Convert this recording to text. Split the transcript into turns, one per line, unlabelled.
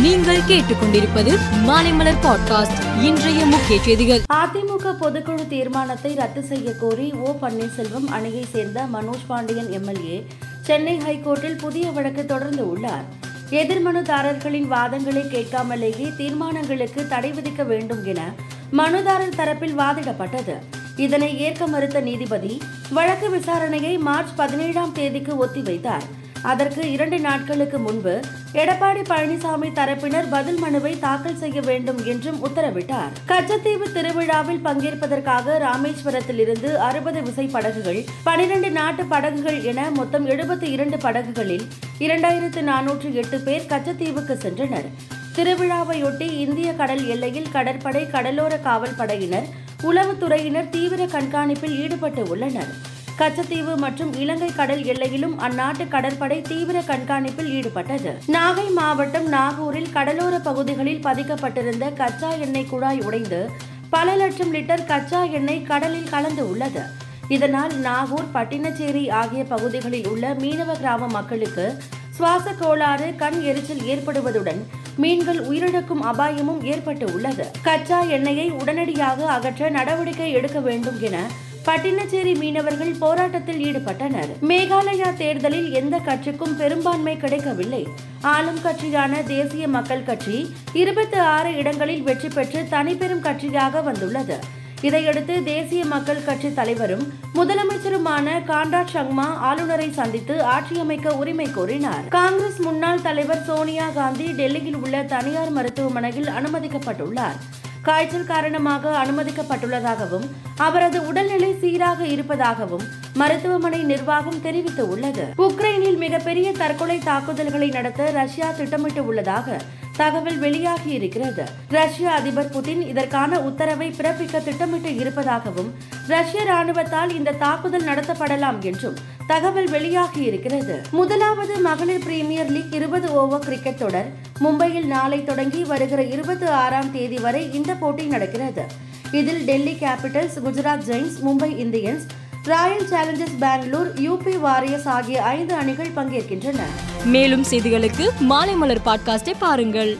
நீங்கள் கேட்டுக்கொண்டிருப்பது மாலைமலர் பாட்காஸ்ட் இன்றைய முக்கிய செய்திகள்.
அதிமுக பொதுக்குழு தீர்மானத்தை ரத்து செய்ய கோரி ஓ பன்னீர்செல்வம் அணியை சேர்ந்த மனோஜ் பாண்டியன் எம்எல்ஏ சென்னை ஹைகோர்ட்டில் புதிய வழக்கு தொடர்ந்து உள்ளார். எதிர்மனுதாரர்களின் வாதங்களை கேட்காமலேயே தீர்மானங்களுக்கு தடை விதிக்க வேண்டும் என மனுதாரர் தரப்பில் வாதிடப்பட்டது. இதனை ஏற்க மறுத்த நீதிபதி வழக்கு விசாரணையை மார்ச் பதினேழாம் தேதிக்கு ஒத்திவைத்தார். அதற்கு இரண்டு நாட்களுக்கு முன்பு எடப்பாடி பழனிசாமி தரப்பினர் பதில் மனுவை தாக்கல் செய்ய வேண்டும் என்றும் உத்தரவிட்டார். கச்சத்தீவு திருவிழாவில் பங்கேற்பதற்காக ராமேஸ்வரத்தில் இருந்து அறுபது விசை படகுகள் பனிரெண்டு நாட்டு படகுகள் என மொத்தம் எழுபத்தி இரண்டு படகுகளில் இரண்டாயிரத்து நானூற்று எட்டு பேர் கச்சத்தீவுக்கு சென்றனர். திருவிழாவையொட்டி இந்திய கடல் எல்லையில் கடற்படை கடலோர காவல் படையினர் உளவுத்துறையினர் தீவிர கண்காணிப்பில் ஈடுபட்டு உள்ளனர். கச்சத்தீவு மற்றும் இலங்கை கடல் எல்லையிலும் அந்நாட்டு கடற்படை தீவிர கண்காணிப்பில் ஈடுபட்டது. நாகை மாவட்டம் நாகூரில் கடலோர பகுதிகளில் பதிக்கப்பட்டிருந்த கச்சா எண்ணெய் குழாய் உடைந்து பல லட்சம் லிட்டர் கச்சா எண்ணெய் கடலில் கலந்து உள்ளது. இதனால் நாகூர் பட்டினச்சேரி ஆகிய பகுதிகளில் உள்ள மீனவ கிராம மக்களுக்கு சுவாச கோளாறு கண் எரிச்சல் ஏற்படுவதுடன் மீன்கள் உயிரிழக்கும் அபாயமும் ஏற்பட்டு உள்ளது. கச்சா எண்ணெயை உடனடியாக அகற்ற நடவடிக்கை எடுக்க வேண்டும் என பட்டினச்சேரி மீனவர்கள் போராட்டத்தில் ஈடுபட்டனர். மேகாலயா தேர்தலில் எந்த கட்சிக்கும் பெரும்பான்மை கிடைக்கவில்லை. ஆளும் கட்சியான தேசிய மக்கள் கட்சி இருபத்தி ஆறு இடங்களில் வெற்றி பெற்று தனிப்பெரும் கட்சியாக வந்துள்ளது. இதையடுத்து தேசிய மக்கள் கட்சி தலைவரும் முதலமைச்சருமான கான்ராட் சங்மா ஆளுநரை சந்தித்து ஆட்சியமைக்க உரிமை கோரினார். காங்கிரஸ் முன்னாள் தலைவர் சோனியா காந்தி டெல்லியில் உள்ள தனியார் மருத்துவமனையில் அனுமதிக்கப்பட்டுள்ளார். காய்ச்சல் காரணமாக அனுமதிக்கப்பட்டுள்ளதாகவும் அவரது உடல்நிலை சீராக இருப்பதாகவும் மருத்துவமனை நிர்வாகம் தெரிவித்துள்ளது. உக்ரைனில் மிகப்பெரிய தற்கொலை தாக்குதல்களை நடத்த ரஷ்யா திட்டமிட்டு உள்ளதாக தகவல் வெளியாகி இருக்கிறது ரஷ்ய அதிபர் புதின் இதற்கான உத்தரவை பிறப்பிக்க திட்டமிட்டு இருப்பதாகவும் ரஷ்ய ராணுவத்தால் இந்த தாக்குதல் நடத்தப்படலாம் என்றும் தகவல் வெளியாகி இருக்கிறது முதலாவது மகளிர் பிரீமியர் லீக் இருபது ஓவர் கிரிக்கெட் தொடர் மும்பையில் நாளை தொடங்கி வருகிற இருபத்தி ஆறாம் தேதி வரை இந்த போட்டி நடக்கிறது. இதில் Delhi capitals Gujarat giants Mumbai Indians royal challengers Bangalore UP warriors ஆகிய ஐந்து அணிகள் பங்கேற்கின்றன.
மேலும் செய்திகளுக்கு மாலை மலர் பாட்காஸ்டை பாருங்கள்.